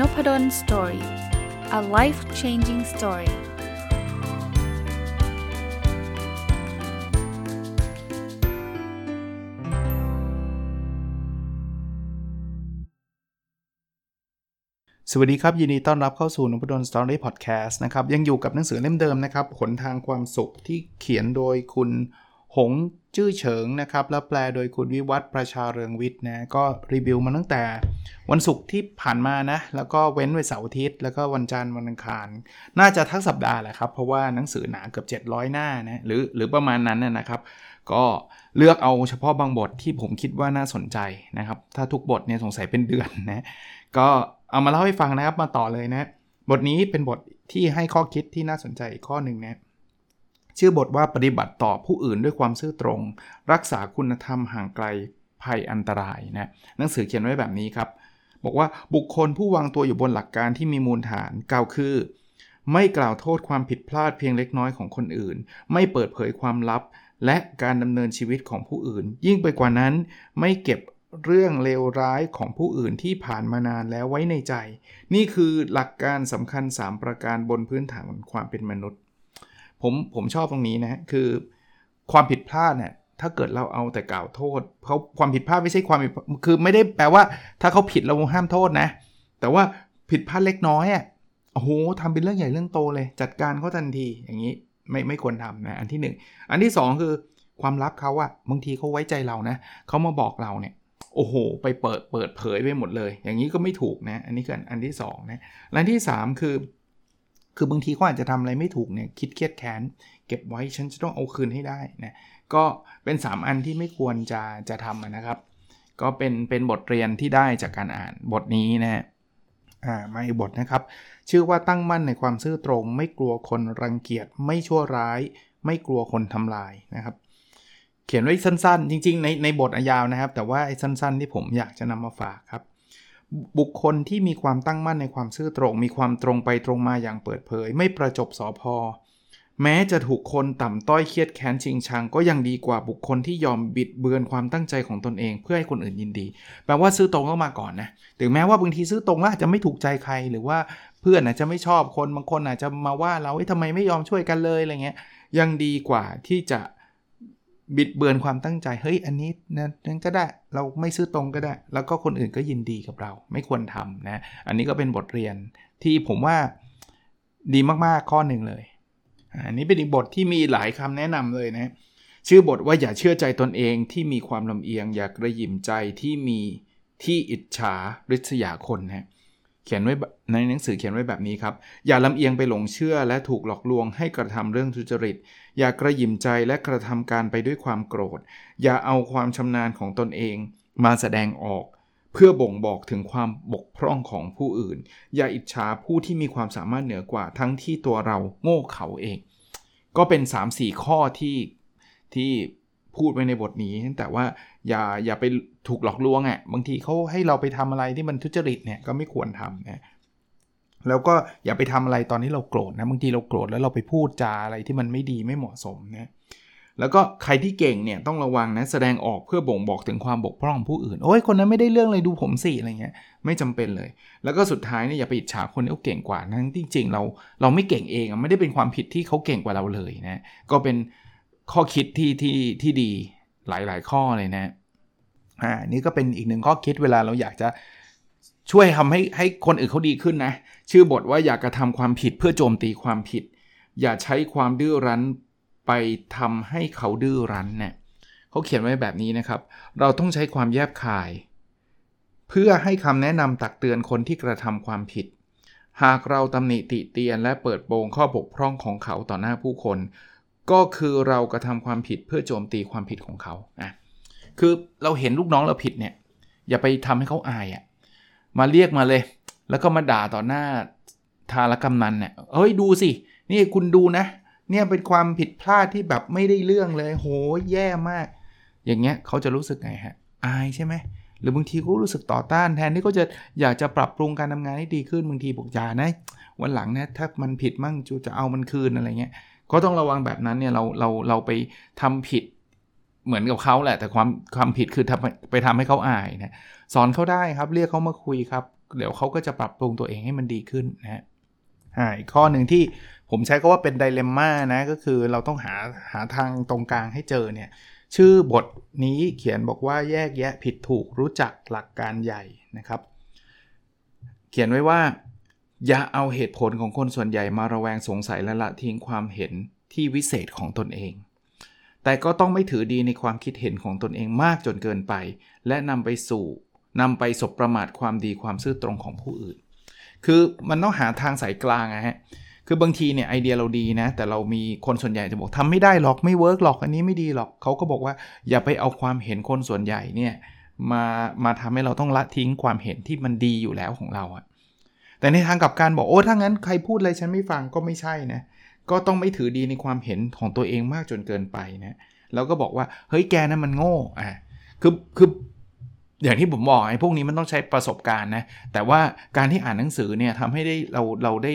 Nopadol Story a life changing story สวัสดีครับ ยินดีต้อนรับเข้าสู่นพดล Story Podcast นะครับ ยังอยู่กับหนังสือเล่มเดิมนะครับหนทางความสุขที่เขียนโดยคุณ หงจื้อเฉิงนะครับ แล้วแปลโดยคุณวิวัฒประชาเรืองวิทย์นะก็รีวิวมาตั้งแต่วันศุกร์ที่ผ่านมานะ แล้วก็เว้นไว้เสาร์อาทิตย์ แล้วก็วันจันทร์วันอังคาร น่าจะทั้งสัปดาห์แหละครับ เพราะว่าหนังสือหนาเกือบ 700 หน้านะหรือหรือประมาณนั้นนะครับ ก็เลือกเอาเฉพาะบางบทที่ผมคิดว่าน่าสนใจนะครับ ถ้าทุกบทเนี่ยสงสัยเป็นเดือนนะก็เอามาเล่าให้ฟังนะครับมาต่อเลยนะ บทนี้เป็นบทที่ให้ข้อคิดที่น่าสนใจอีกข้อหนึ่งนะ ชื่อบทว่าปฏิบัติต่อผู้อื่นด้วยความซื่อตรง รักษาคุณธรรมห่างไกลภัยอันตรายนะหนังสือเขียนไว้แบบนี้ครับ บอกว่าบุคคลผู้วางตัวอยู่บนหลักการที่มีมูลฐานกล่าวคือ ไม่กล่าวโทษความผิดพลาดเพียงเล็กน้อยของคนอื่น ไม่เปิดเผยความลับ และการดำเนินชีวิตของผู้อื่น ยิ่งไปกว่านั้นไม่เก็บเรื่องเลวร้ายของผู้อื่นที่ผ่านมานานแล้วไว้ในใจ นี่คือหลักการสำคัญ 3 ประการบนพื้นฐานความเป็นมนุษย์ ผมผมชอบตรงนี้นะคือความผิดพลาดเนี่ยถ้าเกิดเราเอาแต่กล่าวโทษเขาความผิดพลาดไม่ใช่ความคือไม่ได้แปลว่า ถ้าเขาผิดเราห้ามโทษนะ แต่ว่าผิดพลาดเล็กน้อยอะโอ้โหทำเป็นเรื่องใหญ่เรื่องโตเลย จัดการเขาทันทีอย่างนี้ไม่ไม่ควรทำนะอันที่ 1 อันที่ 2 คือความลับเขาอะบางทีเขาไว้ใจเรานะเขามาบอกเราเนี่ยโอ้โห ไปเปิดเปิดเผยไปหมดเลย อย่างนี้ก็ไม่ถูกนะ อันนี้คืออันที่2นะอันที่ 3 คือ คือบางทีเขาอาจจะทำอะไรไม่ถูกเนี่ยคิดเครียดแค้นเก็บไว้ฉันจะต้องเอาคืนให้ได้นะก็เป็น 3 อันที่ไม่ควรจะจะทำนะครับ ก็เป็นเป็นบทเรียนที่ได้จากการอ่านบทนี้นะอ่ามาอีกบทนะครับ ชื่อว่าตั้งมั่นในความซื่อตรง ไม่กลัวคนรังเกียจไม่ชั่วร้าย ไม่กลัวคนทำลายนะครับ เขียนไว้สั้นๆ จริง ๆ ในในบทอยาวนะครับ แต่ว่าไอ้สั้น ๆ ที่ผมอยากจะนำมาฝากครับ บุคคลที่มีความตั้งมั่นในความซื่อตรง มีความตรงไปตรงมาอย่างเปิดเผย ไม่ประจบสอพอ แม้จะถูกคนต่ำต้อยเครียดแค้นชิงชัง ก็ยังดีกว่าบุคคลที่ยอมบิดเบือนความตั้งใจของตนเอง เพื่อให้คนอื่นยินดี แปลว่าซื่อตรงก็มาก่อนนะถึงแม้ว่าบางทีซื่อตรงแล้วอาจจะไม่ถูกใจใครหรือว่าเพื่อนอาจจะไม่ชอบคนบางคนอาจจะมาว่าเราทำไมไม่ยอมช่วยกันเลยอะไรเงี้ยยังดีกว่าที่จะ บิดเบือนความตั้งใจ เฮ้ย อันนี้นะนั่นก็ได้ เราไม่ซื้อตรงก็ได้ แล้วก็คนอื่นก็ยินดีกับเรา ไม่ควรทำนะ อันนี้ก็เป็นบทเรียนที่ผมว่าดีมากๆข้อหนึ่งเลย อันนี้เป็นอีกบทที่มีหลายคำแนะนำเลยนะ ชื่อบทว่าอย่าเชื่อใจตนเองที่มีความลำเอียง อย่ากระยิมใจที่มีที่อิจฉาริษยาคนนะเขียนไว้ในหนังสือเขียนไว้แบบนี้ครับ อย่าลำเอียงไปหลงเชื่อและถูกหลอกลวงให้กระทำเรื่องทุจริต อย่ากระยิมใจและกระทำการไปด้วยความโกรธ อย่าเอาความชำนาญของตนเองมาแสดงออก เพื่อบ่งบอกถึงความบกพร่องของผู้อื่น อย่าอิจฉาผู้ที่มีความสามารถเหนือกว่าทั้งที่ตัวเราโง่เขาเอง ก็เป็น 3-4 ข้อที่ที่พูดไว้ในบทนี้ แต่ว่าอย่าอย่าไปถูกหลอกลวงอะ่ะบางทีเขาให้เราไปทำอะไรที่มันทุจริตเนี่ยก็ไม่ควรทำนะ แล้วก็อย่าไปทำอะไรตอนที่เราโกรธนะบางทีเราโกรธแล้วเราไปพูดจาอะไรที่มันไม่ดีไม่เหมาะสมนะแล้วก็ใครที่เก่งเนี่ยต้องระวังนะแสดงออกเพื่อบ่งบอกถึงความบกพร่องผู้อื่น โอ้ยคนนั้นไม่ได้เรื่องเลยดูผมสิอะไรเงี้ยไม่จำเป็นเลย แล้วก็สุดท้ายเนี่ยอย่าไปอิจฉาคนที่เขาเก่งกว่านั้นจริงๆเราเราไม่เก่งเองไม่ได้เป็นความผิดที่เขาเก่งกว่าเราเลยนะก็เป็นข้อคิดที่ที่ที่ดีหลายๆ ข้อเลยนะอ่านี่ก็เป็นอีกหนึ่งข้อคิดเวลาเราอยากจะ ช่วยทำให้ให้คนอื่นเขาดีขึ้นนะ ชื่อบทว่าอย่ากระทำความผิดเพื่อโจมตีความผิด อย่าใช้ความดื้อรั้นไปทำให้เขาดื้อรั้นเนะี่ยเขาเขียนไว้แบบนี้นะครับ เราต้องใช้ความแยบคาย เพื่อให้คำแนะนำตักเตือนคนที่กระทำความผิด หากเราตำหนิติเตียน และเปิดโปงข้อบกพร่องของเขาต่อหน้าผู้คน ก็คือเรากระทำความผิดเพื่อโจมตีความผิดของเขาอะคือเราเห็นลูกน้องเราผิดเนี่ยอย่าไปทำให้เขาอายอะ่ะ มาเรียกมาเลย แล้วก็มาด่าต่อหน้าทารกำนันเนี่ยเฮ้ยดูสิ นี่คุณดูนะ เนี่ยเป็นความผิดพลาดที่แบบไม่ได้เรื่องเลย โหแย่มาก อย่างเงี้ยเขาจะรู้สึกไงฮะ อายใช่ไหม หรือบางทีก็รู้สึกต่อต้านแทนที่เขาจะอยากจะปรับปรุงการทำงานให้ดีขึ้น บางทีบอกอย่านะ วันหลังนะถ้ามันผิดมั่งจูจะเอามันคืนอะไรเงี้ย ก็ต้องระวังแบบนั้นเนี่ยเราเราเราไปทำผิด เหมือนกับเขาแหละ แต่ความความผิดคือทำไปทำให้เขาอายนะสอนเขาได้ครับเรียกเขามาคุยครับ เดี๋ยวเขาก็จะปรับปรุงตัวเองให้มันดีขึ้นนะฮะอีกข้อหนึ่งที่ผมใช้ก็ว่าเป็นไดเลมม่านะก็คือเราต้องหาหาทางตรงกลางให้เจอเนี่ยชื่อบทนี้เขียนบอกว่าแยกแยะผิดถูกรู้จักหลักการใหญ่นะครับ เขียนไว้ว่า อย่าเอาเหตุผลของคนส่วนใหญ่มาระแวงสงสัยและละทิ้งความเห็นที่วิเศษของตนเอง แต่ก็ต้องไม่ถือดีในความคิดเห็นของตนเองมากจนเกินไป และนำไปสู่นำไปสบประมาทความดีความซื่อตรงของผู้อื่น คือมันต้องหาทางสายกลางอะฮะ คือบางทีเนี่ยไอเดียเราดีนะ แต่เรามีคนส่วนใหญ่จะบอกทำไม่ได้หรอกไม่เวิร์กหรอกอันนี้ไม่ดีหรอกเขาก็บอกว่าอย่าไปเอาความเห็นคนส่วนใหญ่เนี่ยมามาทำให้เราต้องละทิ้งความเห็นที่มันดีอยู่แล้วของเราอะแต่ในทางกับการบอกโอ้ถ้างั้นใครพูดอะไรฉันไม่ฟังก็ไม่ใช่นะ ก็ต้องไม่ถือดีในความเห็นของตัวเองมากจนเกินไปนะแล้วก็บอกว่าเฮ้ยแกนั้นมันโง่อะคือคืออย่างที่ผมบอกไอ้พวกนี้มันต้องใช้ประสบการณ์นะแต่ว่าการที่อ่านหนังสือเนี่ยทำให้ได้เราเราได้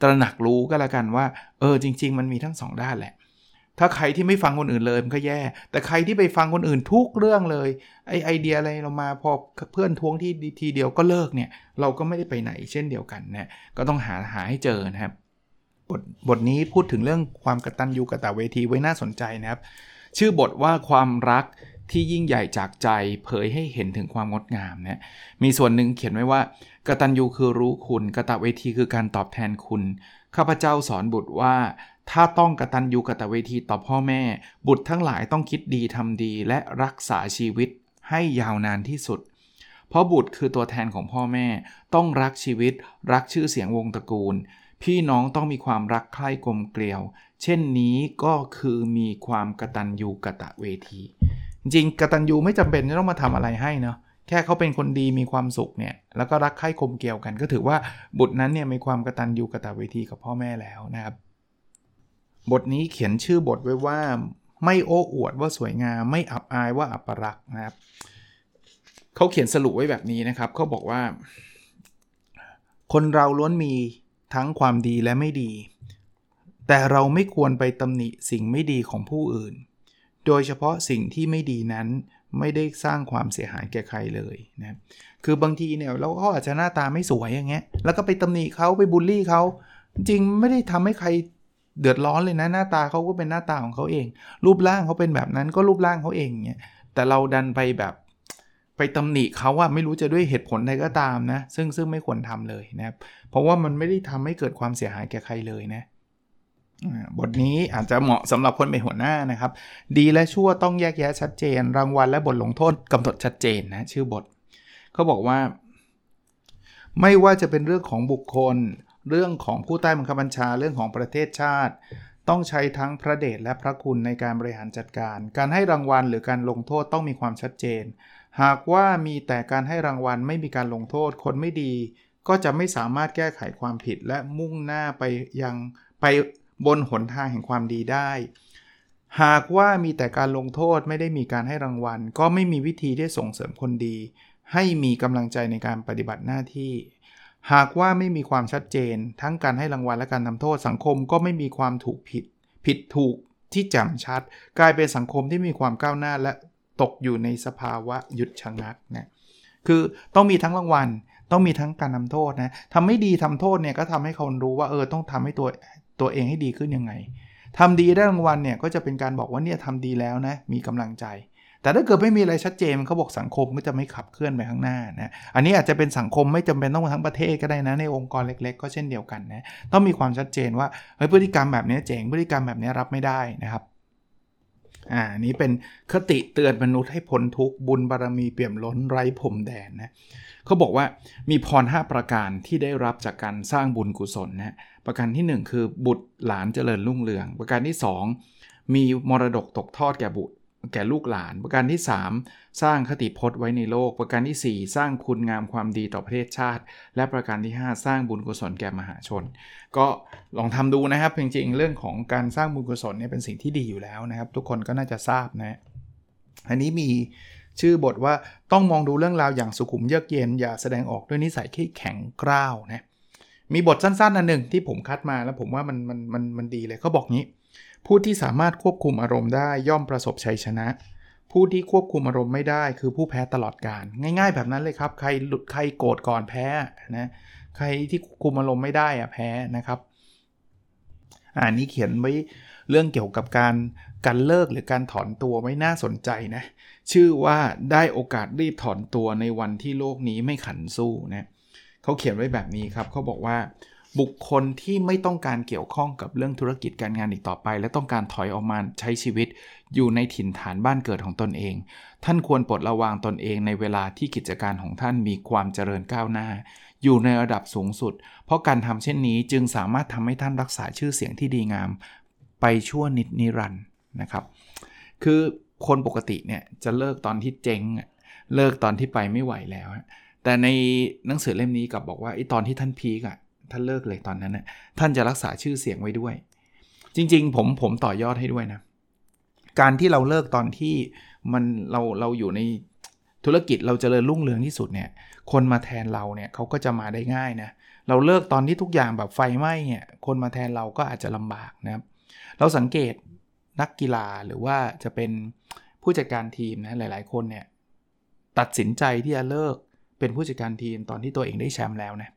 ตระหนักรู้ก็แล้วกันว่าเออจริง ๆ มันมีทั้ง 2 ด้านแหละ ถ้าใครที่ไม่ฟังคนอื่นเลยมันก็แย่ แต่ใครที่ไปฟังคนอื่นทุกเรื่องเลยไอไอเดียอะไรเรามาพอเพื่อนท้วงที่ทีเดียวก็เลิกเนี่ยเราก็ไม่ได้ไปไหนเช่นเดียวกันนะก็ต้องหาหาให้เจอนะครับ บทบทนี้พูดถึงเรื่องความกระตัญญูกระตะเวทีไว้น่าสนใจนะครับ ชื่อบทว่าความรักที่ยิ่งใหญ่จากใจเผยให้เห็นถึงความงดงามนะมีส่วนหนึ่งเขียนไว้ว่ากระตัญญูคือรู้คุณกระตะเวทีคือการตอบแทนคุณ ข้าพเจ้าสอนบุตรว่า ถ้าต้องกระตัญญูกระตะเวทีต่อพ่อแม่ บุตรทั้งหลายต้องคิดดีทำดี และรักษาชีวิตให้ยาวนานที่สุด เพราะบุตรคือตัวแทนของพ่อแม่ ต้องรักชีวิต รักชื่อเสียงวงตระกูล พี่น้องต้องมีความรักใคร่กลมเกลียว เช่นนี้ก็คือมีความกตัญญูกะตะเวที จริงกตัญญูไม่จำเป็นจะต้องมาทำอะไรให้เนาะแค่เขาเป็นคนดีมีความสุขเนี่ยแล้วก็รักใคร่คมเกลียวกัน ก็ถือว่าบุตรนั้นเนี่ยมีความกตัญญูกะตะเวทีกับพ่อแม่แล้วนะครับ บทนี้เขียนชื่อบทไว้ว่า ไม่โอ้อวดว่าสวยงามไม่อับอายว่าอัปรักนะครับเขาเขียนสรุปไว้แบบนี้นะครับเขาบอกว่า คนเราล้วนมี ทั้งความดีและไม่ดี แต่เราไม่ควรไปตำหนิสิ่งไม่ดีของผู้อื่น โดยเฉพาะสิ่งที่ไม่ดีนั้นไม่ได้สร้างความเสียหายแก่ใครเลยนะคือบางทีเนี่ยเราเขาอาจจะหน้าตาไม่สวยอย่างเงี้ย แล้วก็ไปตำหนิเขาไปบูลลี่เขาจริงไม่ได้ทำให้ใครเดือดร้อนเลยนะหน้าตาเขาก็เป็นหน้าตาของเขาเอง รูปร่างเขาเป็นแบบนั้นก็รูปร่างเขาเองเนี่ยแต่เราดันไปแบบ ไปตำหนิเขาว่าไม่รู้จะด้วยเหตุผลใดก็ตามนะ ซึ่งซึ่งไม่ควรทำเลยนะครับ เพราะว่ามันไม่ได้ทำให้เกิดความเสียหายแก่ใครเลยนะบทนี้อาจจะเหมาะสำหรับคนเป็นหัวหน้านะครับ ดีและชั่วต้องแยกแยะชัดเจน รางวัลและบทลงโทษกำหนดชัดเจนนะชื่อบทเขาบอกว่า ไม่ว่าจะเป็นเรื่องของบุคคล เรื่องของผู้ใต้บังคับบัญชาเรื่องของประเทศชาติ ต้องใช้ทั้งพระเดชและพระคุณในการบริหารจัดการ การให้รางวัลหรือการลงโทษต้องมีความชัดเจน หากว่ามีแต่การให้รางวัลไม่มีการลงโทษ คนไม่ดีก็จะไม่สามารถแก้ไขความผิดและมุ่งหน้าไปยังไปบนหนทางแห่งความดีได้ หากว่ามีแต่การลงโทษไม่ได้มีการให้รางวัล ก็ไม่มีวิธีที่ส่งเสริมคนดี ให้มีกำลังใจในการปฏิบัติหน้าที่ หากว่าไม่มีความชัดเจน ทั้งการให้รางวัลและการทำโทษสังคมก็ไม่มีความถูกผิด ผิดถูกที่แจ่มชัด กลายเป็นสังคมที่มีความก้าวหน้าและ ตกอยู่ในสภาวะหยุดชะงักนะคือต้องมีทั้งรางวัล ต้องมีทั้งการทำโทษนะทำไม่ดีทำโทษเนี่ยก็ทำให้คนรู้ว่าเออต้องทำให้ตัวตัวเองให้ดีขึ้นยังไงทำดีได้รางวัลเนี่ยก็จะเป็นการบอกว่าเนี่ยทำดีแล้วนะมีกำลังใจ แต่ถ้าเกิดไม่มีอะไรชัดเจนเขาบอกสังคมก็จะไม่ขับเคลื่อนไปข้างหน้านะอันนี้อาจจะเป็นสังคมไม่จำเป็นต้องทั้งประเทศก็ได้นะในองค์กรเล็ก ๆ ก็เช่นเดียวกันนะต้องมีความชัดเจนว่าเฮ้ยพฤติกรรมแบบนี้เจ๋งพฤติกรรมแบบนี้รับไม่ได้นะครับ อ่านี้เป็นคติเตือนมนุษย์ให้พ้นทุกบุญบารรมีเปี่ยมล้นไร้ผมแดนนะเขาบอกว่ามีพร 5 ประการที่ได้รับจากการสร้างบุญกุศลนะประการที่ 1 คือบุตรหลานเจริญรุ่งเรือง ประการที่ 2 มีมรดกตกทอดแก่บุตร แก่ลูกหลาน ประการที่ 3 สร้างคติพจน์ไว้ในโลก ประการที่ 4 สร้างคุณงามความดีต่อประเทศชาติ และประการที่ 5 สร้างบุญกุศลแก่มหาชน ก็ลองทำดูนะครับจริงๆ เรื่องของการสร้างบุญกุศลเนี่ยเป็นสิ่งที่ดีอยู่แล้วนะครับ ทุกคนก็น่าจะทราบนะอันนี้มีชื่อบทว่าต้องมองดูเรื่องราวอย่างสุขุมเยือกเย็นอย่าแสดงออกด้วยนิสัยที่แข็งกร้าวนะมีบทสั้นๆอันหนึ่งที่ผมคัดมาแล้วผมว่ามันมันมันมันดีเลยเขาบอกงี้ ผู้ที่สามารถควบคุมอารมณ์ได้ย่อมประสบชัยชนะ ผู้ที่ควบคุมอารมณ์ไม่ได้คือผู้แพ้ตลอดการ ง่ายๆ แบบนั้นเลยครับ ใครหลุดใครโกรธก่อนแพ้นะใครที่ควบคุมอารมณ์ไม่ได้อะแพ้นะครับอ่านี้เขียนไว้เรื่องเกี่ยวกับการการเลิกหรือการถอนตัวไม่น่าสนใจนะชื่อว่าได้โอกาสรีบถอนตัวในวันที่โลกนี้ไม่ขันสู้นะเขาเขียนไว้แบบนี้ครับเขาบอกว่า บุคคลที่ไม่ต้องการเกี่ยวข้องกับเรื่องธุรกิจการงานอีกต่อไป และต้องการถอยออกมาใช้ชีวิต อยู่ในถิ่นฐานบ้านเกิดของตนเอง ท่านควรปลดระวางตนเองในเวลาที่กิจการของท่านมีความเจริญก้าวหน้า อยู่ในระดับสูงสุด เพราะการทำเช่นนี้จึงสามารถทำให้ท่านรักษาชื่อเสียงที่ดีงาม ไปชั่วนิดนิรันด์นะครับ คือคนปกติเนี่ยจะเลิกตอนที่เจ๊งเลิกตอนที่ไปไม่ไหวแล้ว แต่ในหนังสือเล่มนี้กับบอกว่าไอ้ตอนที่ท่าน peak อะ ท่านเลิกเลยตอนนั้นนะท่านจะรักษาชื่อเสียงไว้ด้วย จริง ๆ ผมผมต่อยอดให้ด้วยนะ การที่เราเลิกตอนที่มันเราเราอยู่ในธุรกิจเราจเจริญรุ่งเรืองที่สุดเนี่ย คนมาแทนเราเนี่ยเขาก็จะมาได้ง่ายนะ เราเลิกตอนที่ทุกอย่างแบบไฟไหม้เนี่ย คนมาแทนเราก็อาจจะลำบากนะครับ เราสังเกตนักกีฬาหรือว่าจะเป็นผู้จัดการทีมนะหลาย ๆ คนเนี่ยตัดสินใจที่จะเลิกเป็นผู้จัดการทีมตอนที่ตัวเองได้แชมป์แล้วนะ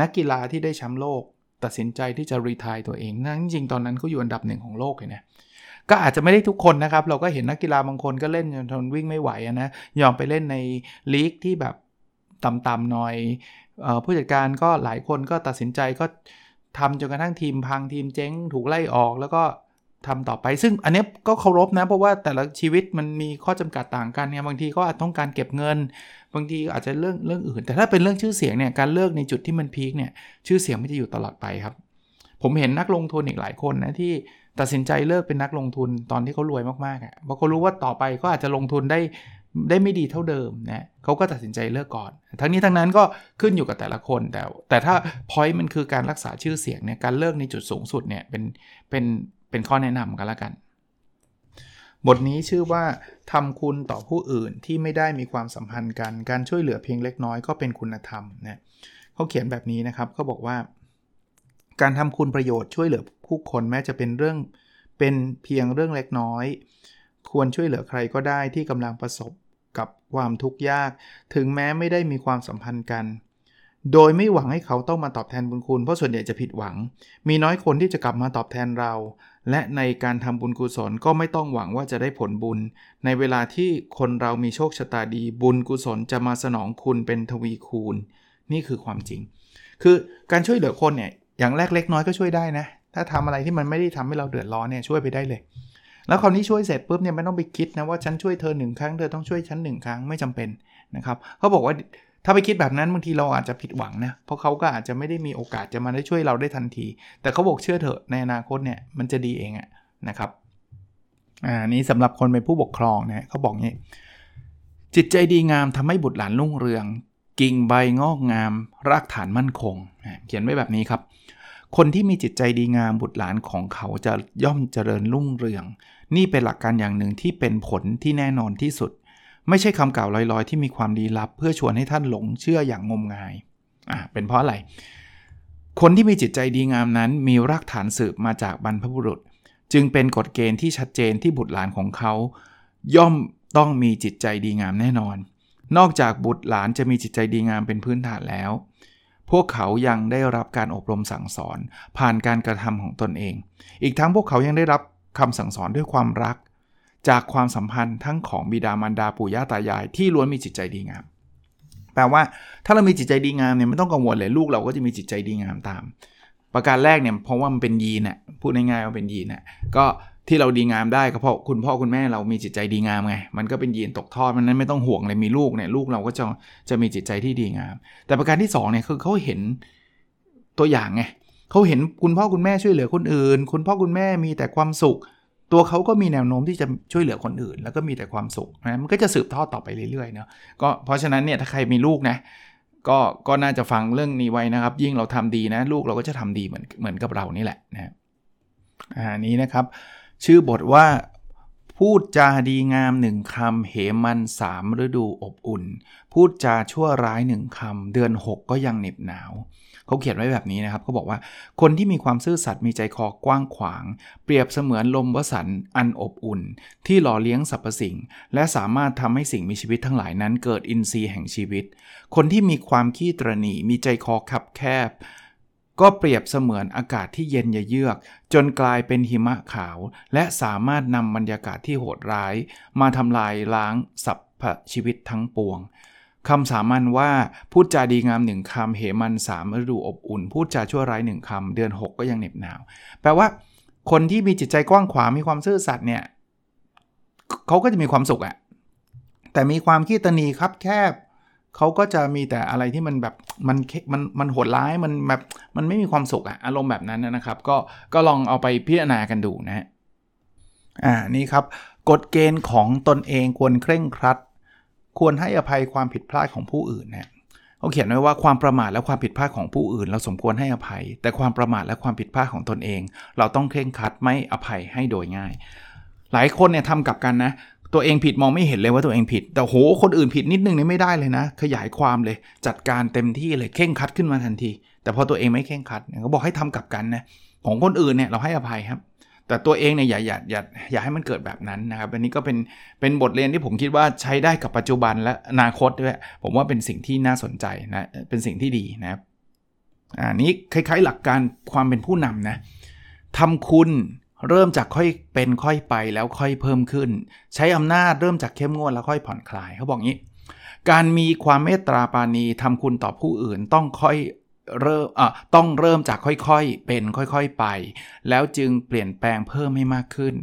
นักกีฬาที่ได้แชมป์โลก ตัดสินใจที่จะรีทายตัวเองนั่นจริงๆตอนนั้นเขาอยู่อันดับหนึ่งของโลกเลยนะก็อาจจะไม่ได้ทุกคนนะครับ เราก็เห็นนักกีฬาบางคนก็เล่นจนทนวิ่งไม่ไหวนะยอมไปเล่นในลีกที่แบบต่ำๆหน่อยผู้จัดการก็หลายคนก็ตัดสินใจก็ทำจนกระทั่งทีมพังทีมเจ๊งถูกไล่ออก แล้วก็ ทำต่อไปซึ่งอันนี้ก็เคารพนะ เพราะว่าแต่ละชีวิตมันมีข้อจำกัดต่างกันเนี่ยบางทีก็อาจต้องการเก็บเงิน บางทีอาจจะเรื่องเรื่องอื่น แต่ถ้าเป็นเรื่องชื่อเสียงเนี่ยการเลิกในจุดที่มันพีคเนี่ยชื่อเสียงไม่จะอยู่ตลอดไปครับ ผมเห็นนักลงทุนอีกหลายคนนะที่ตัดสินใจเลิกเป็นนักลงทุนตอนที่เขารวยมากๆอะเพราะเขารู้ว่าต่อไปก็อาจจะลงทุนได้ได้ไม่ดีเท่าเดิมนะเขาก็ตัดสินใจเลิกก่อน ทั้งนี้ทั้งนั้นก็ขึ้นอยู่กับแต่ละคน แต่แต่ถ้าพอยต์มันคือการรักษาชื่อเสียงเนี่ยการเลิกในจุดสูงสุดเนี่ยเป็นเป็น เป็นข้อแนะนำกันละกัน บทนี้ชื่อว่าทำคุณต่อผู้อื่นที่ไม่ได้มีความสัมพันธ์กัน การช่วยเหลือเพียงเล็กน้อยก็เป็นคุณธรรมนะเขาเขียนแบบนี้นะครับเขาบอกว่า การทำคุณประโยชน์ช่วยเหลือผู้คนแม้จะเป็นเรื่องเป็นเพียงเรื่องเล็กน้อย ควรช่วยเหลือใครก็ได้ที่กำลังประสบกับความทุกข์ยาก ถึงแม้ไม่ได้มีความสัมพันธ์กัน โดยไม่หวังให้เขาต้องมาตอบแทนบุญคุณ เพราะส่วนใหญ่จะผิดหวัง มีน้อยคนที่จะกลับมาตอบแทนเรา และในการทำบุญกุศลก็ไม่ต้องหวังว่าจะได้ผลบุญ ในเวลาที่คนเรามีโชคชะตาดี บุญกุศลจะมาสนองคุณเป็นทวีคูณ นี่คือความจริง คือการช่วยเหลือคนเนี่ยอย่างแรกเล็กน้อยก็ช่วยได้นะ ถ้าทำอะไรที่มันไม่ได้ทำให้เราเดือดร้อนเนี่ยช่วยไปได้เลย แล้วคราวนี้ช่วยเสร็จปุ๊บเนี่ยไม่ต้องไปคิดนะว่าฉันช่วยเธอหนึ่งครั้งเธอต้องช่วยฉันหนึ่งครั้งไม่จำเป็นนะครับเขาบอกว่า ถ้าไปคิดแบบนั้นบางทีเราอาจจะผิดหวังนะ เพราะเขาก็อาจจะไม่ได้มีโอกาสจะมาได้ช่วยเราได้ทันที แต่เขาบอกเชื่อเถอะในอนาคตเนี่ยมันจะดีเองอะนะครับอ่านี้สำหรับคนเป็นผู้ปกครองนะเขาบอกงี้จิตใจดีงามทำให้บุตรหลานรุ่งเรือง กิ่งใบงอกงาม รากฐานมั่นคง เขียนไว้แบบนี้ครับ คนที่มีจิตใจดีงามบุตรหลานของเขาจะย่อมเจริญรุ่งเรือง นี่เป็นหลักการอย่างหนึ่งที่เป็นผลที่แน่นอนที่สุด ไม่ใช่คำกล่าวลอยๆ ที่มีความลี้ลับ เพื่อชวนให้ท่านหลงเชื่ออย่างงมงายอะเป็นเพราะอะไร คนที่มีจิตใจดีงามนั้น มีรากฐานสืบมาจากบรรพบุรุษ จึงเป็นกฎเกณฑ์ที่ชัดเจนที่บุตรหลานของเขา ย่อมต้องมีจิตใจดีงามแน่นอน นอกจากบุตรหลานจะมีจิตใจดีงามเป็นพื้นฐานแล้ว พวกเขายังได้รับการอบรมสั่งสอน ผ่านการกระทำของตนเอง อีกทั้งพวกเขายังได้รับคำสั่งสอนด้วยความรัก จากความสัมพันธ์ทั้งของบิดามารดาปู่ย่าตายาย ที่ล้วนมีจิตใจดีงาม แปลว่าถ้าเรามีจิตใจดีงามเนี่ยไม่ต้องกังวลเลยลูกเราก็จะมีจิตใจดีงามตาม ประการแรกเนี่ยเพราะว่ามันเป็นยีนน่ะพูดง่ายๆว่าเป็นยีนน่ะก็ที่เราดีงามได้ก็เพราะคุณพ่อคุณแม่เรามีจิตใจดีงามไง มันก็เป็นยีนตกทอดมันนั้นไม่ต้องห่วงเลยมีลูกเนี่ยลูกเราก็จะจะมีจิตใจที่ดีงาม แต่ประการที่2เนี่ยคือเขาเห็นตัวอย่างไงเขาเห็นคุณพ่อคุณแม่ช่วยเหลือคนอื่น คุณพ่อคุณแม่มีแต่ความสุข ตัวเขาก็มีแนวโน้มที่จะช่วยเหลือคนอื่น แล้วก็มีแต่ความสุขนะมันก็จะสืบทอดต่อไปเรื่อยๆเนาะก็เพราะฉะนั้นเนี่ยถ้าใครมีลูกนะก็ก็น่าจะฟังเรื่องนี้ไว้นะครับ ยิ่งเราทำดีนะ ลูกเราก็จะทำดีเหมือนเหมือนกับเรานี่แหละนะอ่านี้นะครับ ชื่อบทว่า พูดจาดีงามหนึ่งคำ เหมันสามฤดูอบอุ่น พูดจาชั่วร้ายหนึ่งคำ เดือน 6 ก็ยังเหน็บหนาว เขาเขียนไว้แบบนี้นะครับเขาบอกว่าคนที่มีความซื่อสัตย์มีใจคอกว้างขวาง เปรียบเสมือนลมวสันอันอบอุ่น ที่หล่อเลี้ยงสรรพสิ่ง และสามารถทำให้สิ่งมีชีวิตทั้งหลายนั้น เกิดอินทรีย์แห่งชีวิต คนที่มีความขี้ตรณีมีใจคอคับแคบ ก็เปรียบเสมือนอากาศที่เย็นเยือก จนกลายเป็นหิมะขาว และสามารถนำบรรยากาศที่โหดร้าย มาทำลายล้างสรรพชีวิตทั้งปวงคำสามัญว่าพูดจาดีงามหนึ่งคำเหมันสามฤดูอบอุ่น พูดจาชั่วร้ายหนึ่งคำเดือน 6 ก็ยังเหน็บหนาว แปลว่าคนที่มีจิตใจกว้างขวางมีความซื่อสัตย์เนี่ยเขาก็จะมีความสุขอะแต่มีความขี้ตนีครับแคบ เขาก็จะมีแต่อะไรที่มันแบบมันมันมันโหดร้ายมันแบบมันไม่มีความสุขอะอารมณ์แบบนั้นนะครับ ก็ก็ลองเอาไปพิจารณากันดูนะอ่านี่ครับกฎเกณฑ์ของตนเองควรเคร่งครัด ควรให้อภัยความผิดพลาดของผู้อื่นนะเขาเขียนไว้ว่าความประมาทและความผิดพลาดของผู้อื่น เราสมควรให้อภัย แต่ความประมาทและความผิดพลาดของตนเอง เราต้องเคร่งครัดไม่อภัยให้โดยง่าย หลายคนเนี่ยทำกับกันนะ ตัวเองผิดมองไม่เห็นเลยว่าตัวเองผิด แต่โหคนอื่นผิดนิดนึงนี่ไม่ได้เลยนะ ขยายความเลยจัดการเต็มที่เลยเข่งคัดขึ้นมาทันที แต่พอตัวเองไม่เข่งคัดเขาบอกให้ทำกับกันนะของคนอื่นเนี่ยเราให้อภัยครับ แต่ตัวเองเนี่ยอย่าอย่าอย่าอย่าให้มันเกิดแบบนั้นนะครับอันนี้ก็เป็นเป็นบทเรียนที่ผมคิดว่าใช้ได้กับปัจจุบันและอนาคตด้วยผมว่าเป็นสิ่งที่น่าสนใจนะเป็นสิ่งที่ดีนะครับอันนี้คล้ายๆหลักการความเป็นผู้นำนะทำคุณ เริ่มจากค่อยเป็นค่อยไปแล้วค่อยเพิ่มขึ้น ใช้อำนาจเริ่มจากเข้มงวดแล้วค่อยผ่อนคลายเขาบอกงี้ การมีความเมตตาปาณีทำคุณต่อผู้อื่นต้องค่อยเริ่มอะต้องเริ่มจากค่อยๆ เป็นค่อยๆไป แล้วจึงเปลี่ยนแปลงเพิ่มให้มากขึ้น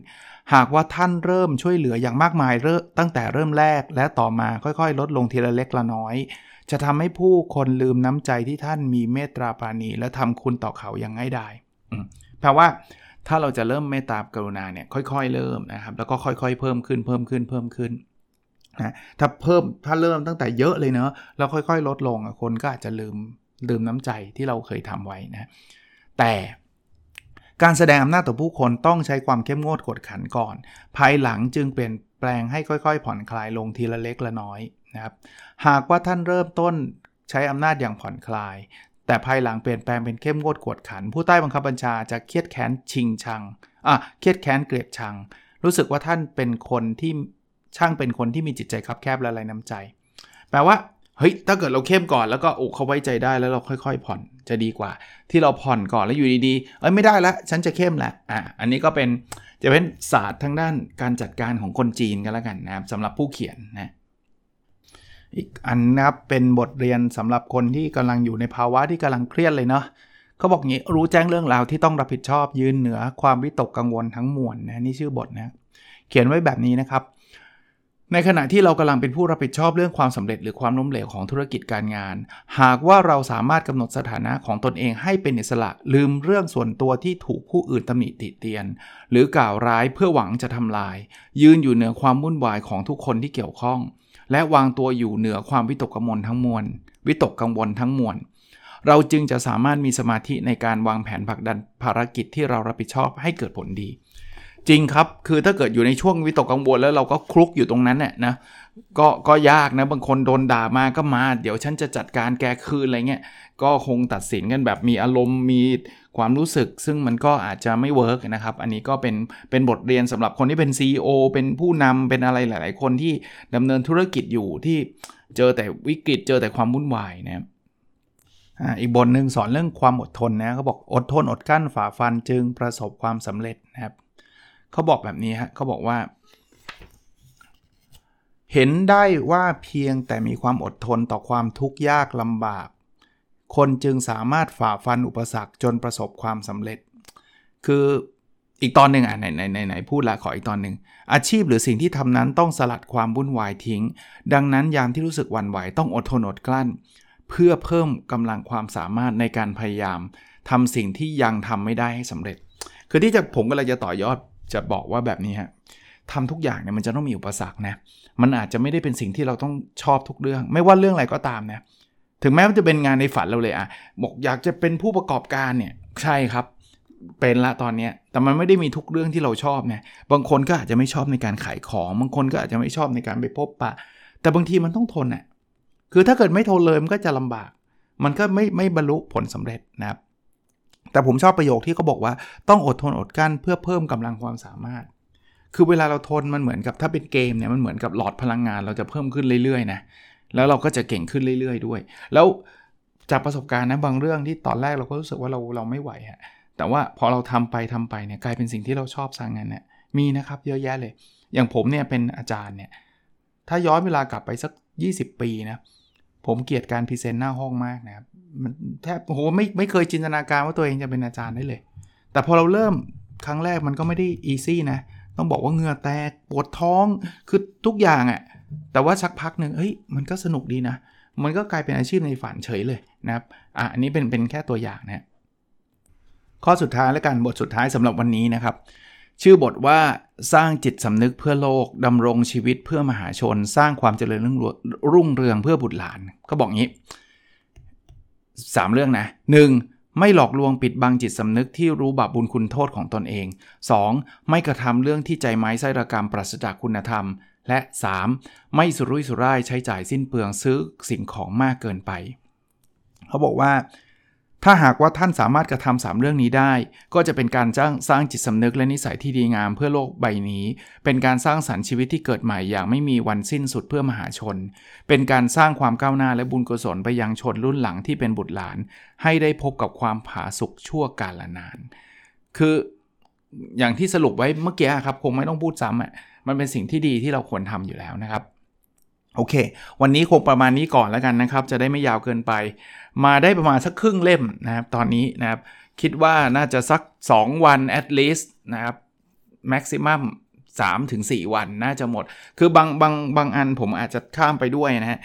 หากว่าท่านเริ่มช่วยเหลืออย่างมากมายเริ่มตั้งแต่เริ่มแรกและต่อมาค่อยๆ ลดลงทีละเล็กละน้อย จะทำให้ผู้คนลืมน้ำใจที่ท่านมีเมตตาปาณีและทำคุณต่อเขาอย่างง่ายดายแปลว่า ถ้าเราจะเริ่มเมตตากรุณาเนี่ยค่อยๆ เริ่มนะครับแล้วก็ค่อยๆ เพิ่มขึ้นเพิ่มขึ้นเพิ่มขึ้นนะถ้าเพิ่มถ้าเริ่มตั้งแต่เยอะเลยเนาะแล้วค่อยๆ ลดลงคนก็อาจจะลืมลืมน้ำใจที่เราเคยทำไว้นะแต่การแสดงอำนาจต่อผู้คนต้องใช้ความเข้มงวดกดขันก่อน ภายหลังจึงเปลี่ยนแปลงให้ค่อยๆ ผ่อนคลายลงทีละเล็กละน้อยนะครับหากว่าท่านเริ่มต้นใช้อำนาจอย่างผ่อนคลาย แต่ภายหลังเปลี่ยนแปลงเป็นเข้มงวดกวดขัน ผู้ใต้บังคับบัญชาจะเครียดแค้นชิงชังอะเครียดแค้นเกลียดชัง รู้สึกว่าท่านเป็นคนที่ช่างเป็นคนที่มีจิตใจคับแคบและไรน้ำใจ แปลว่าเฮ้ยถ้าเกิดเราเข้มก่อนแล้วก็อกเขาไว้ใจได้แล้วเราค่อย ๆ ผ่อนจะดีกว่า ที่เราผ่อนก่อนแล้วอยู่ดีๆเอ้ยไม่ได้ละฉันจะเข้มละอะอันนี้ก็เป็นจะเป็นศาสตร์ทางด้านการจัดการของคนจีนกันแล้วกันนะครับสำหรับผู้เขียนนะ อีกอันนะครับเป็นบทเรียนสำหรับคนที่กำลังอยู่ในภาวะที่กำลังเครียดเลยเนาะเขาบอกงี้รู้แจ้งเรื่องราวที่ต้องรับผิดชอบยืนเหนือความวิตกกังวลทั้งมวลนะนี่ชื่อบทนะเขียนไว้แบบนี้นะครับ ในขณะที่เรากำลังเป็นผู้รับผิดชอบเรื่องความสำเร็จหรือความล้มเหลวของธุรกิจการงาน หากว่าเราสามารถกำหนดสถานะของตนเองให้เป็นอิสระลืมเรื่องส่วนตัวที่ถูกผู้อื่นตำหนิติเตียน หรือกล่าวร้ายเพื่อหวังจะทำลาย ยืนอยู่เหนือความวุ่นวายของทุกคนที่เกี่ยวข้อง และวางตัวอยู่เหนือความวิตกกังวลทั้งมวล วิตกกังวลทั้งมวล เราจึงจะสามารถมีสมาธิในการวางแผนผลักดันภารกิจที่เรารับผิดชอบให้เกิดผลดี จริงครับ คือถ้าเกิดอยู่ในช่วงวิตกกังวลแล้วเราก็คลุกอยู่ตรงนั้นเนี่ยนะก็ก็ยากนะบางคนโดนด่ามาก็มา เดี๋ยวฉันจะจัดการแกคืนอะไรเงี้ยก็คงตัดสินกันแบบมีอารมณ์มีความรู้สึก ซึ่งมันก็อาจจะไม่ work นะครับ อันนี้ก็เป็นเป็นบทเรียนสำหรับคนที่เป็น CEO เป็นผู้นำเป็นอะไรหลาย ๆ คนที่ดำเนินธุรกิจอยู่ที่เจอแต่วิกฤตเจอแต่ความวุ่นวายนะอีกบทหนึ่งสอนเรื่องความอดทนนะเขาบอกอดทนอดกั้นฝ่าฟันจึงประสบความสำเร็จนะครับ เขาบอกแบบนี้ฮะเขาบอกว่า เห็นได้ว่าเพียงแต่มีความอดทนต่อความทุกข์ยากลำบาก คนจึงสามารถฝ่าฟันอุปสรรคจนประสบความสำเร็จ คืออีกตอนหนึ่งอะไหนไหนไหนไหนพูดละขออีกตอนหนึ่งอาชีพหรือสิ่งที่ทำนั้นต้องสลัดความวุ่นวายทิ้ง ดังนั้นยามที่รู้สึกวันไหวต้องอดทนอดกลั้น เพื่อเพิ่มกำลังความสามารถในการพยายามทำสิ่งที่ยังทำไม่ได้ให้สำเร็จ คือที่จะผมก็เลยจะต่อยอด จะบอกว่าแบบนี้ฮะทำทุกอย่างเนี่ยมันจะต้องมีอุปสรรคนะ มันอาจจะไม่ได้เป็นสิ่งที่เราต้องชอบทุกเรื่อง ไม่ว่าเรื่องอะไรก็ตามนะ ถึงแม้มันจะเป็นงานในฝันเราเลยอะบอกอยากจะเป็นผู้ประกอบการเนี่ย ใช่ครับ เป็นละตอนนี้ แต่มันไม่ได้มีทุกเรื่องที่เราชอบไงบางคนก็อาจจะไม่ชอบในการขายของ บางคนก็อาจจะไม่ชอบในการไปพบปะ แต่บางทีมันต้องทนอะคือถ้าเกิดไม่ทนเลยมันก็จะลำบาก มันก็ไม่ไม่บรรลุผลสำเร็จนะครับ แต่ผมชอบประโยคที่เขาบอกว่าต้องอดทนอดกั้นเพื่อเพิ่มกำลังความสามารถ คือเวลาเราทนมันเหมือนกับถ้าเป็นเกมเนี่ยมันเหมือนกับหลอดพลังงานเราจะเพิ่มขึ้นเรื่อยๆนะแล้วเราก็จะเก่งขึ้นเรื่อย ๆ ด้วย แล้วจากประสบการณ์นะบางเรื่องที่ตอนแรกเราก็รู้สึกว่าเราเราไม่ไหวฮะแต่ว่าพอเราทำไปทำไปเนี่ยกลายเป็นสิ่งที่เราชอบสร้างงานเนี่ยมีนะครับเยอะแยะเลย อย่างผมเนี่ยเป็นอาจารย์เนี่ยถ้าย้อนเวลากลับไปสัก 20 ปีนะผมเกลียดการ present หน้าห้องมากนะครับ มันแทบโหไม่ไม่เคยจินตนาการว่าตัวเองจะเป็นอาจารย์ได้เลย แต่พอเราเริ่มครั้งแรกมันก็ไม่ได้ easy นะ ต้องบอกว่าเหงื่อแตกปวดท้องคือทุกอย่างอะ่ะแต่ว่าสักพักหนึ่งเฮ้ยมันก็สนุกดีนะ มันก็กลายเป็นอาชีพในฝันเฉยเลยนะครับอะอันนี้เป็นเป็นแค่ตัวอย่างนะข้อสุดท้ายและกันบทสุดท้ายสำหรับวันนี้นะครับชื่อบทว่าสร้างจิตสำนึกเพื่อโลกดำรงชีวิตเพื่อมหาชน สร้างความเจริญรุ่งเรืองเพื่อบุตรหลาน ก็บอกงี้ 3 เรื่องนะ 1. ไม่หลอกลวงปิดบังจิตสำนึกที่รู้บาปบุญคุณโทษของตนเอง 2. ไม่กระทำเรื่องที่ใจไม้ไส้ระกรรมปราศจากคุณธรรม และ 3. ไม่สุรุ่ยสุร่ายใช้จ่ายสิ้นเปลืองซื้อสิ่งของมากเกินไป เขาบอกว่า ถ้าหากว่าท่านสามารถกระทำสามเรื่องนี้ได้ ก็จะเป็นการจ้างสร้างจิตสำนึกและนิสัยที่ดีงามเพื่อโลกใบนี้ เป็นการสร้างสรรค์ชีวิตที่เกิดใหม่อย่างไม่มีวันสิ้นสุดเพื่อมหาชน เป็นการสร้างความก้าวหน้าและบุญกุศลไปยังชนรุ่นหลังที่เป็นบุตรหลาน ให้ได้พบกับความผาสุกชั่วกาลนาน คืออย่างที่สรุปไว้เมื่อกี้ครับคงไม่ต้องพูดซ้ำอะมันเป็นสิ่งที่ดีที่เราควรทำอยู่แล้วนะครับ โอเค วันนี้คงประมาณนี้ก่อนแล้วกันนะครับ จะได้ไม่ยาวเกินไป มาได้ประมาณสักครึ่งเล่มนะครับ ตอนนี้นะครับ คิดว่าน่าจะสัก 2 วัน at least นะครับ maximum 3ถึง4วันน่าจะหมด คือบางบางบางอันผมอาจจะข้ามไปด้วยนะฮะ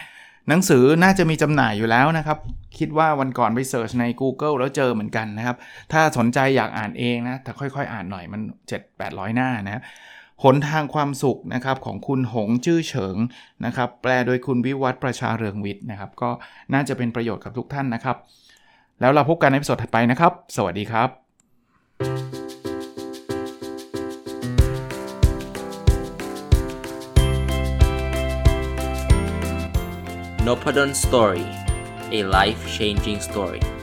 หนังสือน่าจะมีจำหน่ายอยู่แล้วนะครับ คิดว่าวันก่อนไปเสิร์ชใน Google แล้วเจอเหมือนกันนะครับ ถ้าสนใจอยากอ่านเองนะ แต่ค่อยๆ อ่านหน่อยมัน 7-800 หน้านะครับ หนทางความสุขนะครับของคุณหงจื้อเฉิงนะครับแปลโดยคุณวิวัฒประชาเรืองวิทย์นะครับ ก็น่าจะเป็นประโยชน์กับทุกท่านนะครับ แล้วเราพบกันในสดถัดไปนะครับ สวัสดีครับ n o p a d o n Story a life changing story